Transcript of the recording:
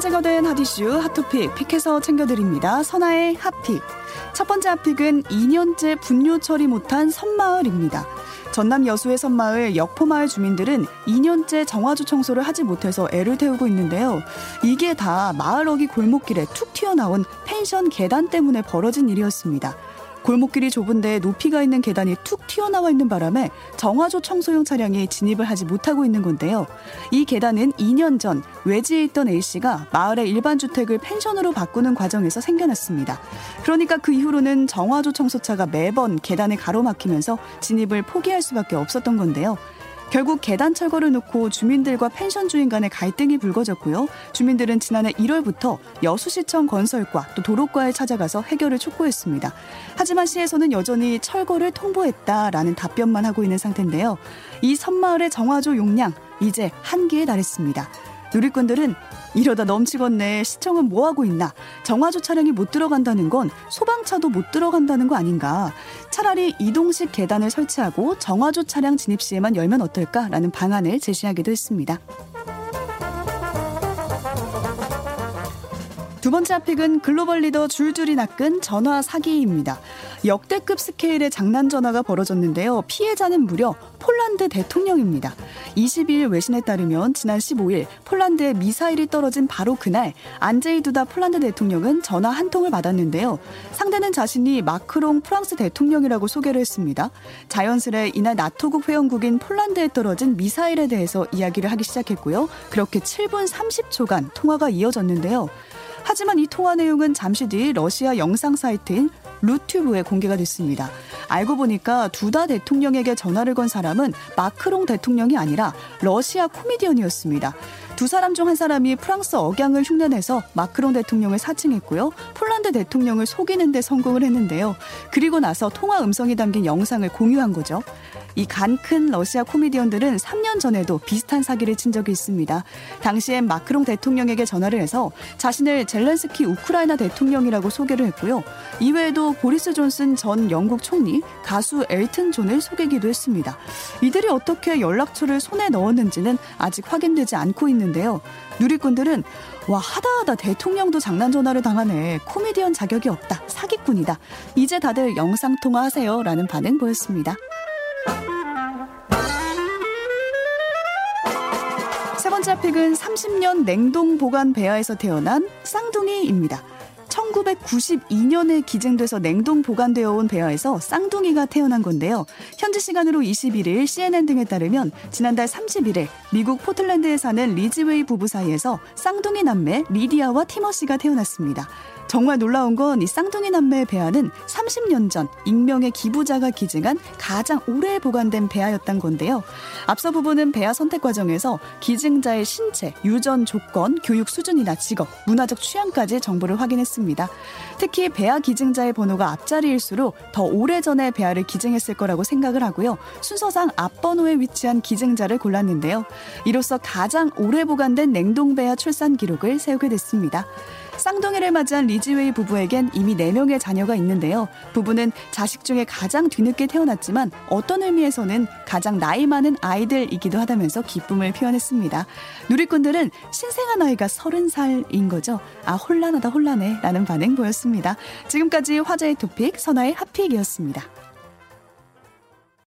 쟁여된 핫이슈 핫토픽 픽해서 챙겨드립니다. 선아의 핫픽. 첫 번째 핫픽은 2년째 분뇨 처리 못한 섬마을입니다. 전남 여수의 섬마을 역포마을 주민들은 2년째 정화조 청소를 하지 못해서 애를 태우고 있는데요. 이게 다 마을 어기 골목길에 툭 튀어나온 펜션 계단 때문에 벌어진 일이었습니다. 골목길이 좁은데 높이가 있는 계단이 툭 튀어나와 있는 바람에 정화조 청소용 차량이 진입을 하지 못하고 있는 건데요. 이 계단은 2년 전 외지에 있던 A씨가 마을의 일반 주택을 펜션으로 바꾸는 과정에서 생겨났습니다. 그러니까 그 이후로는 정화조 청소차가 매번 계단에 가로막히면서 진입을 포기할 수밖에 없었던 건데요. 결국 계단 철거를 놓고 주민들과 펜션 주인 간의 갈등이 불거졌고요. 주민들은 지난해 1월부터 여수시청 건설과 또 도로과에 찾아가서 해결을 촉구했습니다. 하지만 시에서는 여전히 철거를 통보했다라는 답변만 하고 있는 상태인데요. 이 섬마을의 정화조 용량 이제 한계에 달했습니다. 누리꾼들은 이러다 넘치겠네. 시청은 뭐 하고 있나? 정화조 차량이 못 들어간다는 건 소방차도 못 들어간다는 거 아닌가? 차라리 이동식 계단을 설치하고 정화조 차량 진입 시에만 열면 어떨까라는 방안을 제시하기도 했습니다. 두 번째 핫픽은 글로벌 리더 줄줄이 낚은 전화 사기입니다. 역대급 스케일의 장난 전화가 벌어졌는데요. 피해자는 무려 폴란드 대통령입니다. 22일 외신에 따르면 지난 15일 폴란드에 미사일이 떨어진 바로 그날 안제이 두다 폴란드 대통령은 전화 한 통을 받았는데요. 상대는 자신이 마크롱 프랑스 대통령이라고 소개를 했습니다. 자연스레 이날 나토국 회원국인 폴란드에 떨어진 미사일에 대해서 이야기를 하기 시작했고요. 그렇게 7분 30초간 통화가 이어졌는데요. 하지만 이 통화 내용은 잠시 뒤 러시아 영상 사이트인 루튜브에 공개가 됐습니다. 알고 보니까 두다 대통령에게 전화를 건 사람은 마크롱 대통령이 아니라 러시아 코미디언이었습니다. 두 사람 중 한 사람이 프랑스 억양을 흉내내서 마크롱 대통령을 사칭했고요. 폴란드 대통령을 속이는 데 성공을 했는데요. 그리고 나서 통화 음성이 담긴 영상을 공유한 거죠. 이 간 큰 러시아 코미디언들은 3년 전에도 비슷한 사기를 친 적이 있습니다. 당시엔 마크롱 대통령에게 전화를 해서 자신을 젤렌스키 우크라이나 대통령이라고 소개를 했고요. 이외에도 보리스 존슨 전 영국 총리, 가수 엘튼 존을 속이기도 했습니다. 이들이 어떻게 연락처를 손에 넣었는지는 아직 확인되지 않고 있는데요. 누리꾼들은 와 하다하다 대통령도 장난 전화를 당하네 코미디언 자격이 없다 사기꾼이다 이제 다들 영상 통화하세요라는 반응 보였습니다. 세 번째 pick은 30년 냉동 보관 배아에서 태어난 쌍둥이입니다. 1992년에 기증돼서 냉동 보관되어 온 배아에서 쌍둥이가 태어난 건데요. 현지 시간으로 21일 CNN 등에 따르면 지난달 31일 미국 포틀랜드에 사는 리지웨이 부부 사이에서 쌍둥이 남매 리디아와 티머시가 태어났습니다. 정말 놀라운 건 이 쌍둥이 남매의 배아는 30년 전 익명의 기부자가 기증한 가장 오래 보관된 배아였던 건데요. 앞서 부부는 배아 선택 과정에서 기증자의 신체, 유전 조건, 교육 수준이나 직업, 문화적 취향까지 정보를 확인했습니다. 특히 배아 기증자의 번호가 앞자리일수록 더 오래전에 배아를 기증했을 거라고 생각을 하고요. 순서상 앞번호에 위치한 기증자를 골랐는데요. 이로써 가장 오래 보관된 냉동 배아 출산 기록을 세우게 됐습니다. 쌍둥이를 맞이한 리지웨이 부부에겐 이미 4명의 자녀가 있는데요. 부부는 자식 중에 가장 뒤늦게 태어났지만 어떤 의미에서는 가장 나이 많은 아이들이기도 하다면서 기쁨을 표현했습니다. 누리꾼들은 신생아 나이가 30살인 거죠. 아, 혼란하다 혼란해 라는 반응 보였습니다. 지금까지 화제의 토픽 선화의 핫픽이었습니다.